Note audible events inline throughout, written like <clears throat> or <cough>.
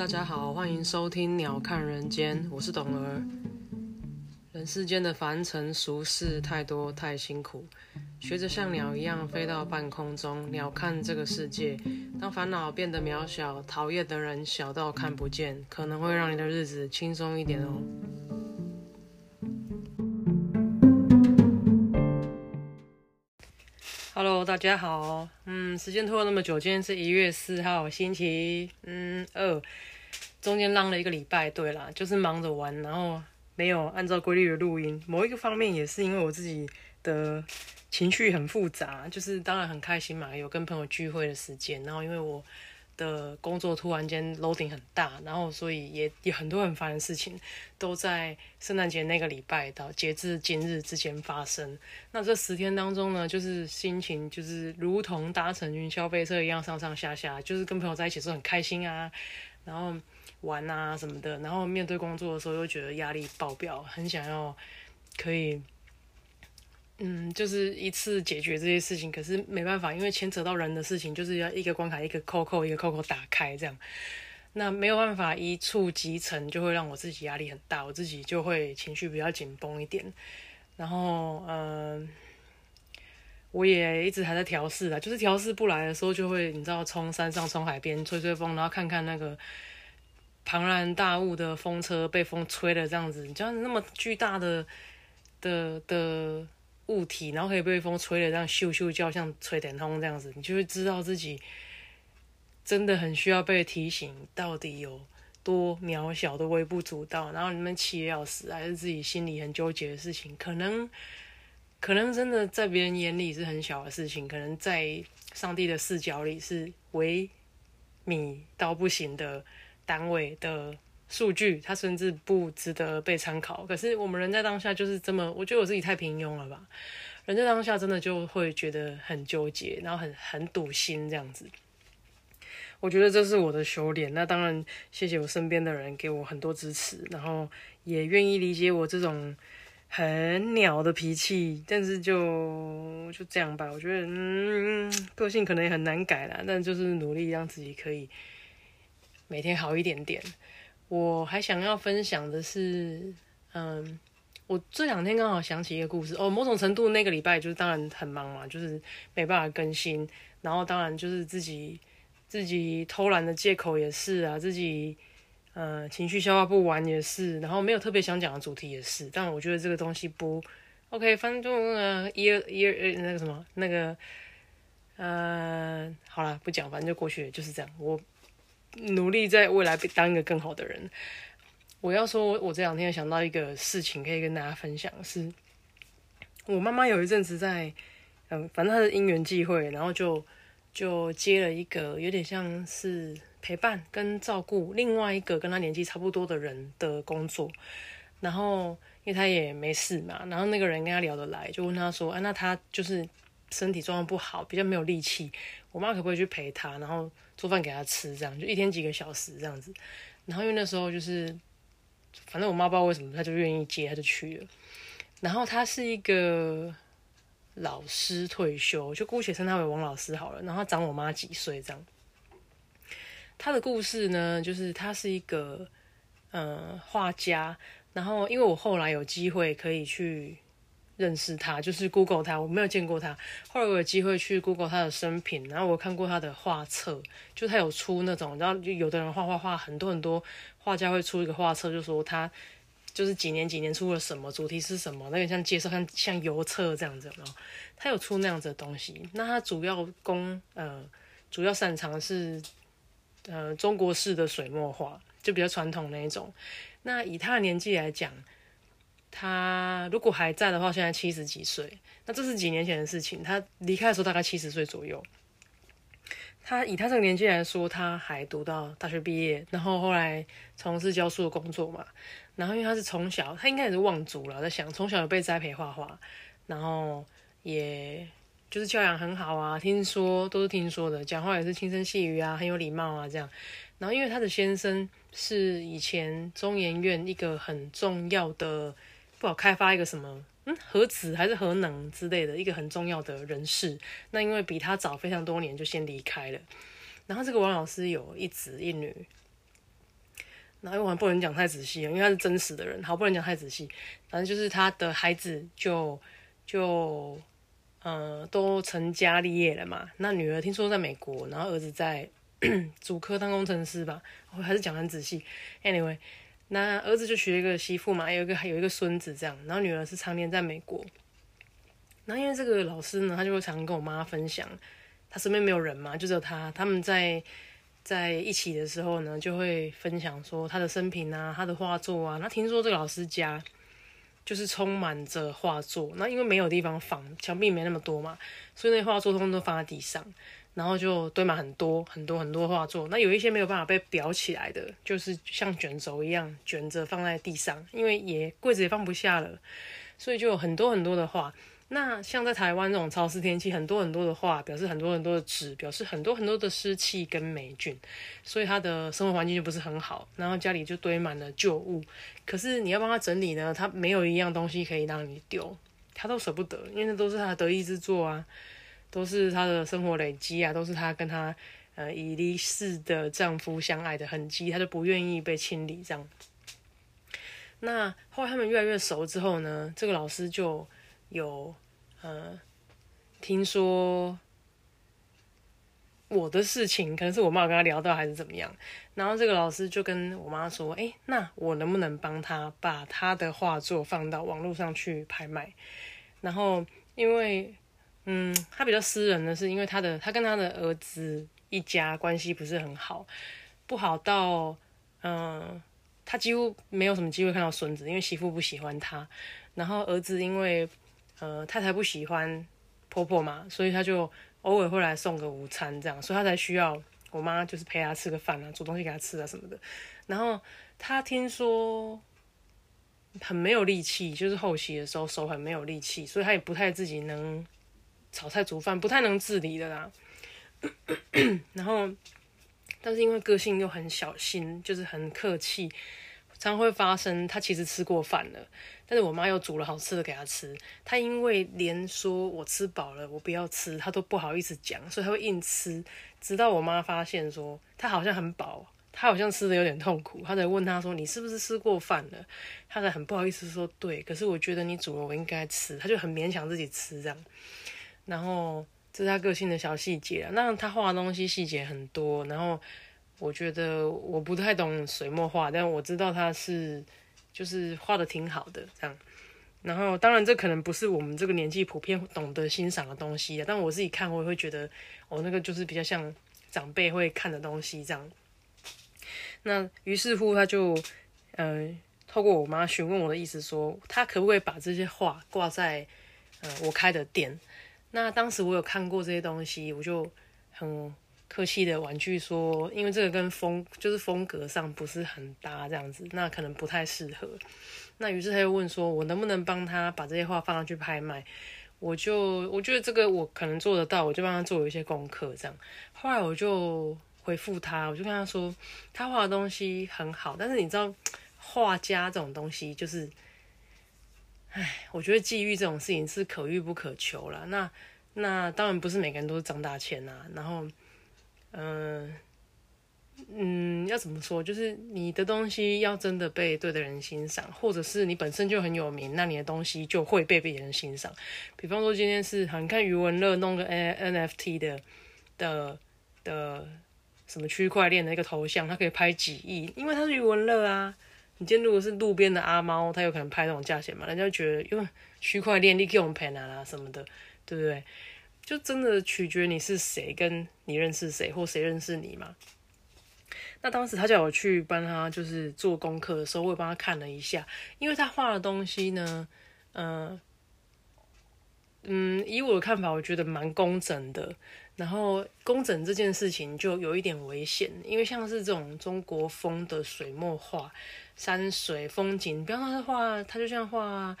大家好，欢迎收听《鸟看人间》，我是董儿。人世间的凡尘俗事太多太辛苦，学着像鸟一样飞到半空中，鸟看这个世界。当烦恼变得渺小，讨厌的人小到看不见，可能会让你的日子轻松一点哦。大家好。嗯，时间拖了那么久，今天是一月四号，星期嗯二，中间浪了一个礼拜。对啦，就是忙着玩，然后没有按照规律的录音。某一个方面也是因为我自己的情绪很复杂，就是当然很开心嘛，有跟朋友聚会的时间，然后因为我。的工作突然间 loading 很大，然后所以也有很多很烦的事情都在圣诞节那个礼拜到截至今日之间发生。那这十天当中呢，就是心情就是如同搭乘云霄飞车一样上上下下，就是跟朋友在一起是很开心啊，然后玩啊什么的，然后面对工作的时候又觉得压力爆表，很想要可以。嗯，就是一次解决这些事情，可是没办法，因为牵扯到人的事情，就是要一个关卡一个扣扣，一个扣扣打开这样，那没有办法一触即成，就会让我自己压力很大，我自己就会情绪比较紧绷一点。然后，嗯，我也一直还在调试啊，就是调试不来的时候，就会你知道，冲山上、冲海边吹吹风，然后看看那个庞然大物的风车被风吹的这样子，你知道那么巨大的的的。物体，然后可以被风吹的这样咻咻叫，像吹电风这样子，你就会知道自己真的很需要被提醒，到底有多渺小、多微不足道。然后你们气要死，还是自己心里很纠结的事情，可能可能真的在别人眼里是很小的事情，可能在上帝的视角里是微米到不行的单位的。数据，它甚至不值得被参考。可是我们人在当下就是这么，我觉得我自己太平庸了吧？人在当下真的就会觉得很纠结，然后很很堵心这样子。我觉得这是我的修炼。那当然，谢谢我身边的人给我很多支持，然后也愿意理解我这种很鸟的脾气。但是就就这样吧，我觉得嗯，个性可能也很难改啦，但就是努力让自己可以每天好一点点。我还想要分享的是，嗯，我这两天刚好想起一个故事哦。某种程度，那个礼拜就是当然很忙嘛，就是没办法更新。然后当然就是自己自己偷懒的借口也是啊，自己呃情绪消化不完也是。然后没有特别想讲的主题也是。但我觉得这个东西不 OK，反正就呃一二一呃那个什么那个呃好了，不讲，反正就过去，就是这样。我。努力在未来当一个更好的人。我要说，我这两天想到一个事情，可以跟大家分享，是我妈妈有一阵子在，嗯，反正她是因缘际会，然后就就接了一个有点像是陪伴跟照顾另外一个跟她年纪差不多的人的工作。然后因为她也没事嘛，然后那个人跟她聊得来，就问她说：“啊，那她就是身体状况不好，比较没有力气，我妈可不可以去陪她？然后。”做饭给他吃，这样就一天几个小时这样子。然后因为那时候就是，反正我妈不知道为什么，她就愿意接，她就去了。然后他是一个老师退休，就姑且称他为王老师好了。然后长我妈几岁这样。他的故事呢，就是他是一个嗯画家。然后因为我后来有机会可以去。认识他就是 Google 他，我没有见过他。后来我有机会去 Google 他的生平，然后我看过他的画册，就他有出那种，然后就有的人画画画很多很多，画家会出一个画册，就说他就是几年几年出了什么，主题是什么，那个像介绍像像邮册这样子，然后他有出那样子的东西。那他主要工呃主要擅长是呃中国式的水墨画，就比较传统那一种。那以他的年纪来讲。他如果还在的话，现在七十几岁。那这是几年前的事情。他离开的时候大概七十岁左右。他以他这个年纪来说，他还读到大学毕业，然后后来从事教书的工作嘛。然后因为他是从小，他应该也是望族了，在想从小有被栽培画画，然后也就是教养很好啊。听说都是听说的，讲话也是轻声细语啊，很有礼貌啊这样。然后因为他的先生是以前中研院一个很重要的。不好开发一个什么，嗯，核子还是核能之类的一个很重要的人士。那因为比他早非常多年就先离开了。然后这个王老师有一子一女，然后我还不能讲太仔细，因为他是真实的人，好不能讲太仔细。反正就是他的孩子就就呃都成家立业了嘛。那女儿听说在美国，然后儿子在 <clears throat> 主科当工程师吧，我还是讲很仔细。Anyway，那儿子就娶了一个媳妇嘛，有一个有一个孙子这样，然后女儿是常年在美国。然后因为这个老师呢，他就会常常跟我妈分享，他身边没有人嘛，就只有他。他们在在一起的时候呢，就会分享说他的生平啊，他的画作啊。那听说这个老师家就是充满着画作，那因为没有地方放，墙壁没那么多嘛，所以那画作通通都放在地上，然后就堆满很多很多很多画作。那有一些没有办法被裱起来的，就是像卷轴一样卷着放在地上，因为也柜子也放不下了，所以就有很多很多的画。那像在台湾这种潮湿天气，很多很多的话，表示很多很多的纸，表示很多很多的湿气跟霉菌，所以他的生活环境就不是很好。然后家里就堆满了旧物，可是你要帮他整理呢，他没有一样东西可以让你丢，他都舍不得，因为那都是他的得意之作啊，都是他的生活累积啊，都是他跟他呃已离世的丈夫相爱的痕迹，他就不愿意被清理这样。那后来他们越来越熟之后呢，这个老师就。有，呃，听说我的事情，可能是我妈跟他聊到还是怎么样，然后这个老师就跟我妈说：“哎，那我能不能帮他把他的画作放到网络上去拍卖？”然后因为，嗯，他比较私人的是，因为他的他跟他的儿子一家关系不是很好，不好到，嗯，他几乎没有什么机会看到孙子，因为媳妇不喜欢他，然后儿子因为。呃，太太不喜欢婆婆嘛，所以她就偶尔会来送个午餐这样，所以她才需要我妈就是陪她吃个饭啊，煮东西给她吃啊什么的。然后她听说很没有力气，就是后期的时候手很没有力气，所以她也不太自己能炒菜煮饭，不太能自理的啦。然后，但是因为个性又很小心，就是很客气，常会发生她其实吃过饭了。但是我妈又煮了好吃的给他吃，他因为连说我吃饱了，我不要吃，他都不好意思讲，所以他会硬吃，直到我妈发现说他好像很饱，他好像吃的有点痛苦，他才问他说你是不是吃过饭了？他才很不好意思说对，可是我觉得你煮了我应该吃，他就很勉强自己吃这样，然后这是他个性的小细节，那他画的东西细节很多，然后我觉得我不太懂水墨画，但我知道他是。就是画的挺好的这样，然后当然这可能不是我们这个年纪普遍懂得欣赏的东西，但我自己看我也会觉得，我那个就是比较像长辈会看的东西这样。那于是乎他就，呃，透过我妈询问我的意思，说他可不可以把这些画挂在，呃，我开的店。那当时我有看过这些东西，我就很。客气的玩具说，因为这个跟风就是风格上不是很搭，这样子，那可能不太适合。那于是他又问说，我能不能帮他把这些画放上去拍卖？我就我觉得这个我可能做得到，我就帮他做一些功课，这样。后来我就回复他，我就跟他说，他画的东西很好，但是你知道，画家这种东西就是，唉，我觉得际遇这种事情是可遇不可求了。那那当然不是每个人都是张大千呐，然后。嗯嗯，要怎么说？就是你的东西要真的被对的人欣赏，或者是你本身就很有名，那你的东西就会被别人欣赏。比方说今天是，你看余文乐弄个 NFT 的的的什么区块链的一个头像，他可以拍几亿，因为他是余文乐啊。你今天如果是路边的阿猫，他有可能拍那种价钱嘛？人家觉得因为区块链你可以用 pen 啊什么的，对不对？就真的取决你是谁，跟你认识谁，或谁认识你嘛。那当时他叫我去帮他，就是做功课的时候，我也帮他看了一下，因为他画的东西呢，嗯嗯，以我的看法，我觉得蛮工整的。然后工整这件事情就有一点危险，因为像是这种中国风的水墨画、山水风景，比方说他画，他就像画。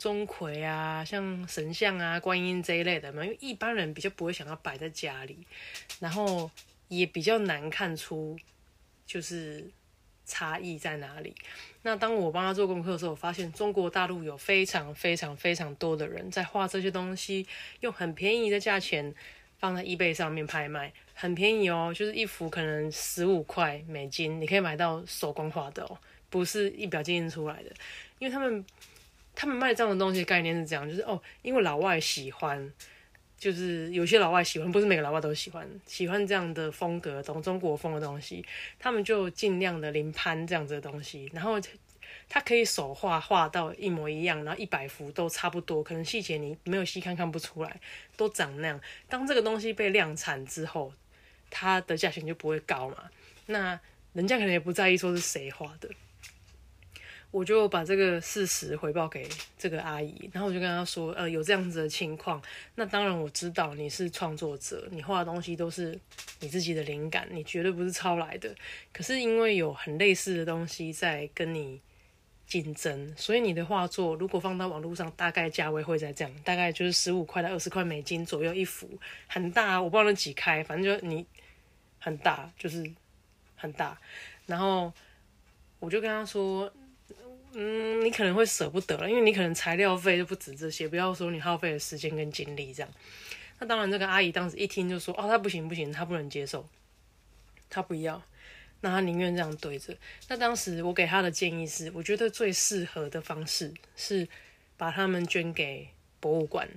钟馗啊，像神像啊、观音这一类的嘛，因为一般人比较不会想要摆在家里，然后也比较难看出就是差异在哪里。那当我帮他做功课的时候，我发现中国大陆有非常非常非常多的人在画这些东西，用很便宜的价钱放在 eBay 上面拍卖，很便宜哦，就是一幅可能十五块美金，你可以买到手工画的哦，不是一表印出来的。因为他们他们卖这样的东西概念是这样，就是哦，因为老外喜欢，就是有些老外喜欢，不是每个老外都喜欢，喜欢这样的风格，懂中国风的东西，他们就尽量的临攀这样子的东西，然后。他可以手画画到一模一样，然后一百幅都差不多，可能细节你没有细看看不出来，都长那样。当这个东西被量产之后，它的价钱就不会高嘛。那人家可能也不在意说是谁画的。我就把这个事实回报给这个阿姨，然后我就跟她说，呃，有这样子的情况。那当然我知道你是创作者，你画的东西都是你自己的灵感，你绝对不是抄来的。可是因为有很类似的东西在跟你。竞争，所以你的画作如果放到网络上，大概价位会在这样，大概就是十五块到二十块美金左右一幅，很大，我不知道能几开，反正就你很大，就是很大。然后我就跟他说，嗯，你可能会舍不得了，因为你可能材料费就不止这些，不要说你耗费的时间跟精力这样。那当然，这个阿姨当时一听就说，哦，她不行不行，她不能接受，她不要。那她宁愿这样对着。那当时我给她的建议是，我觉得最适合的方式是把他们捐给博物馆，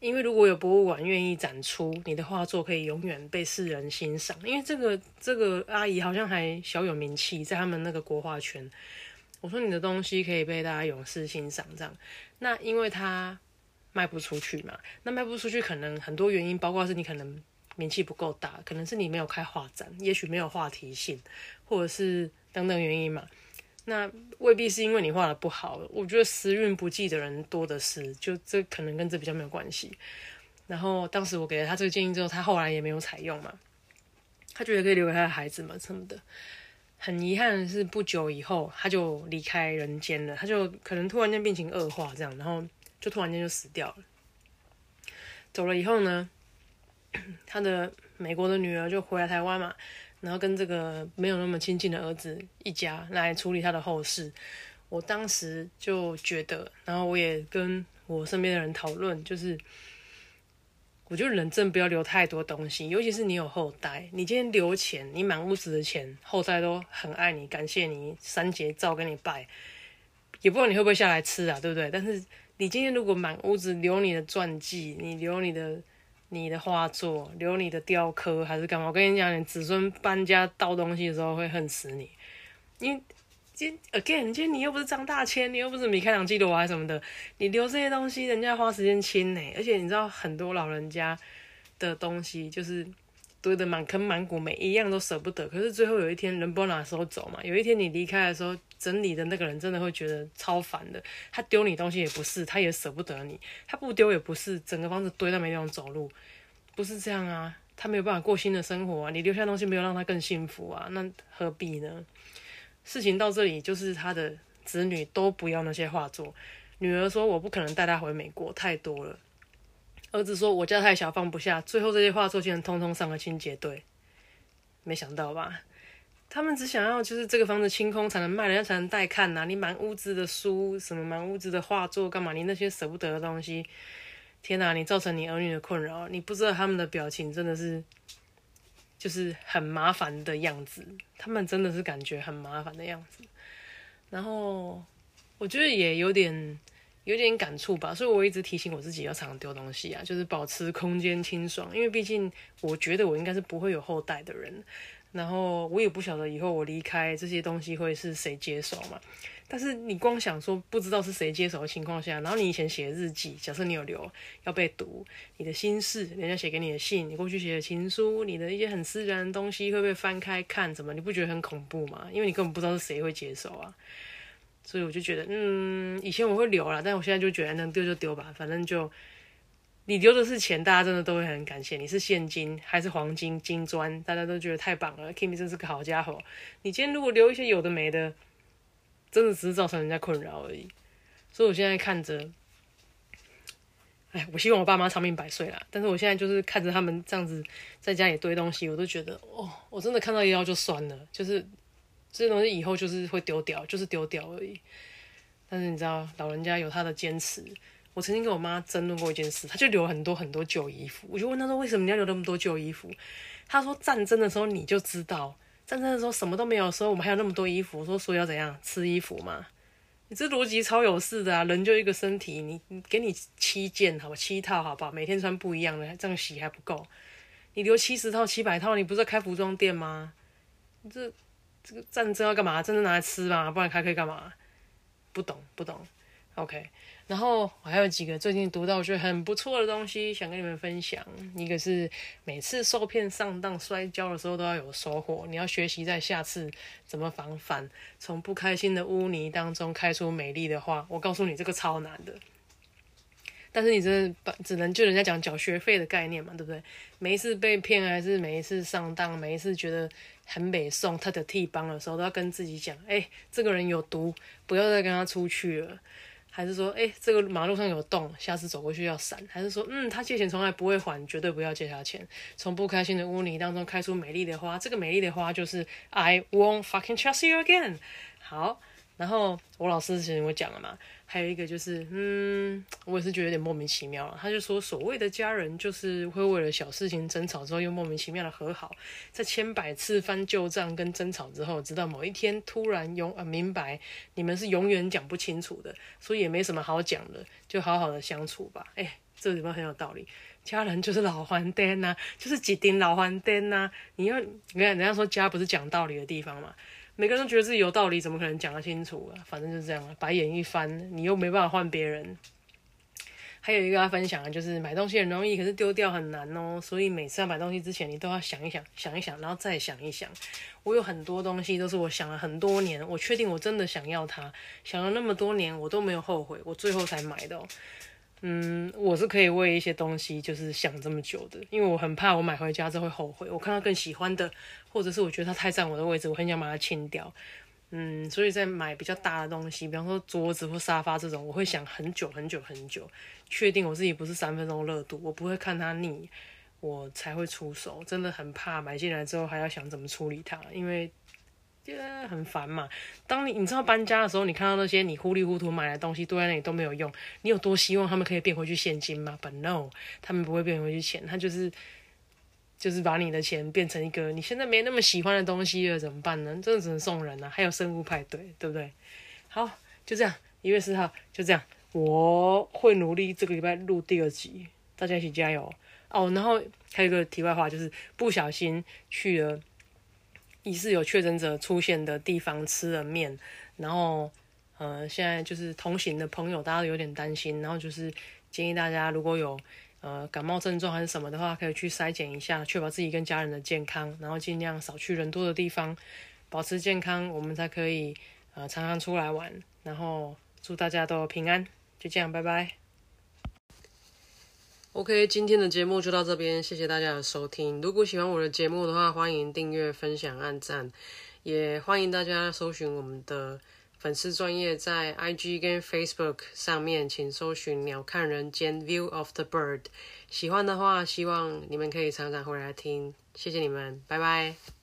因为如果有博物馆愿意展出你的画作，可以永远被世人欣赏。因为这个这个阿姨好像还小有名气，在他们那个国画圈。我说你的东西可以被大家永世欣赏，这样。那因为他卖不出去嘛，那卖不出去可能很多原因，包括是你可能。名气不够大，可能是你没有开画展，也许没有话题性，或者是等等原因嘛。那未必是因为你画的不好，我觉得时运不济的人多的是，就这可能跟这比较没有关系。然后当时我给了他这个建议之后，他后来也没有采用嘛，他觉得可以留给他的孩子们什么的。很遗憾的是，不久以后他就离开人间了，他就可能突然间病情恶化这样，然后就突然间就死掉了。走了以后呢？<clears throat> 他的美国的女儿就回来台湾嘛，然后跟这个没有那么亲近的儿子一家来处理他的后事。我当时就觉得，然后我也跟我身边的人讨论，就是我觉得人真不要留太多东西，尤其是你有后代，你今天留钱，你满屋子的钱，后代都很爱你，感谢你，三节照给你拜，也不知道你会不会下来吃啊，对不对？但是你今天如果满屋子留你的传记，你留你的。你的画作，留你的雕刻还是干嘛？我跟你讲，你子孙搬家倒东西的时候会恨死你。因为今 again，今天你又不是张大千，你又不是米开朗基罗啊什么的，你留这些东西，人家花时间清呢。而且你知道，很多老人家的东西就是堆得满坑满谷，每一样都舍不得。可是最后有一天，人不知道哪时候走嘛。有一天你离开的时候。整理的那个人真的会觉得超烦的，他丢你东西也不是，他也舍不得你，他不丢也不是，整个房子堆到没地方走路，不是这样啊，他没有办法过新的生活啊，你留下东西没有让他更幸福啊，那何必呢？事情到这里就是他的子女都不要那些画作，女儿说我不可能带他回美国，太多了，儿子说我家太小放不下，最后这些画作竟然通通上了清洁队，没想到吧？他们只想要就是这个房子清空才能卖，人家才能带看呐。你满屋子的书，什么满屋子的画作，干嘛？你那些舍不得的东西，天哪！你造成你儿女的困扰，你不知道他们的表情真的是，就是很麻烦的样子。他们真的是感觉很麻烦的样子。然后我觉得也有点有点感触吧，所以我一直提醒我自己要常常丢东西啊，就是保持空间清爽。因为毕竟我觉得我应该是不会有后代的人。然后我也不晓得以后我离开这些东西会是谁接手嘛。但是你光想说不知道是谁接手的情况下，然后你以前写的日记，假设你有留要被读，你的心事，人家写给你的信，你过去写的情书，你的一些很私人的东西会被翻开看，怎么你不觉得很恐怖吗？因为你根本不知道是谁会接手啊。所以我就觉得，嗯，以前我会留了，但我现在就觉得能丢就丢吧，反正就。你丢的是钱，大家真的都会很感谢。你是现金还是黄金、金砖，大家都觉得太棒了。Kimi 真是个好家伙。你今天如果留一些有的没的，真的只是造成人家困扰而已。所以我现在看着，哎，我希望我爸妈长命百岁啦。但是我现在就是看着他们这样子在家里堆东西，我都觉得，哦，我真的看到一腰就酸了。就是这些东西以后就是会丢掉，就是丢掉而已。但是你知道，老人家有他的坚持。我曾经跟我妈争论过一件事，她就留很多很多旧衣服，我就问她说为什么你要留那么多旧衣服？她说战争的时候你就知道，战争的时候什么都没有的时候，我们还有那么多衣服。我说所以要怎样吃衣服嘛？你这逻辑超有事的啊！人就一个身体，你你给你七件好吧，七套好不好？每天穿不一样的，这样洗还不够。你留七十套、七百套，你不是开服装店吗？这这个战争要干嘛？战争拿来吃吗？不然还可以干嘛？不懂不懂。OK，然后我还有几个最近读到我觉得很不错的东西，想跟你们分享。一个是每次受骗上当摔跤的时候都要有收获，你要学习在下次怎么防范，从不开心的污泥当中开出美丽的花。我告诉你，这个超难的。但是你真的把只能就人家讲缴学费的概念嘛，对不对？每一次被骗还是每一次上当，每一次觉得很美送他的替帮的时候，都要跟自己讲：哎，这个人有毒，不要再跟他出去了。还是说，哎，这个马路上有洞，下次走过去要闪。还是说，嗯，他借钱从来不会还，绝对不要借他钱。从不开心的污泥当中开出美丽的花，这个美丽的花就是 I won't fucking trust you again。好。然后我老师之前我讲了嘛，还有一个就是，嗯，我也是觉得有点莫名其妙。他就说，所谓的家人就是会为了小事情争吵之后又莫名其妙的和好，在千百次翻旧账跟争吵之后，直到某一天突然永呃明白你们是永远讲不清楚的，所以也没什么好讲的，就好好的相处吧。哎，这里面很有道理，家人就是老还灯呐，就是几顶老还灯呐。你要你看人家说家不是讲道理的地方嘛。每个人都觉得自己有道理，怎么可能讲得清楚啊？反正就是这样，白眼一翻，你又没办法换别人。还有一个要分享的，就是买东西很容易，可是丢掉很难哦。所以每次要买东西之前，你都要想一想，想一想，然后再想一想。我有很多东西都是我想了很多年，我确定我真的想要它，想了那么多年，我都没有后悔，我最后才买的。嗯，我是可以为一些东西就是想这么久的，因为我很怕我买回家之后会后悔。我看到更喜欢的，或者是我觉得它太占我的位置，我很想把它清掉。嗯，所以在买比较大的东西，比方说桌子或沙发这种，我会想很久很久很久，确定我自己不是三分钟热度，我不会看它腻，我才会出手。真的很怕买进来之后还要想怎么处理它，因为。很烦嘛。当你你知道搬家的时候，你看到那些你糊里糊涂买的东西堆在那里都没有用，你有多希望他们可以变回去现金吗？But no，他们不会变回去钱，他就是就是把你的钱变成一个你现在没那么喜欢的东西了，怎么办呢？真的只能送人啊！还有生物派对，对不对？好，就这样，一月四号就这样，我会努力这个礼拜录第二集，大家一起加油哦。然后还有一个题外话，就是不小心去了。疑似有确诊者出现的地方吃了面，然后，呃，现在就是同行的朋友，大家有点担心，然后就是建议大家如果有呃感冒症状还是什么的话，可以去筛检一下，确保自己跟家人的健康，然后尽量少去人多的地方，保持健康，我们才可以呃常常出来玩，然后祝大家都平安，就这样，拜拜。OK，今天的节目就到这边，谢谢大家的收听。如果喜欢我的节目的话，欢迎订阅、分享、按赞，也欢迎大家搜寻我们的粉丝专业在 IG 跟 Facebook 上面，请搜寻“鸟看人间 View of the Bird”。喜欢的话，希望你们可以常常回来听，谢谢你们，拜拜。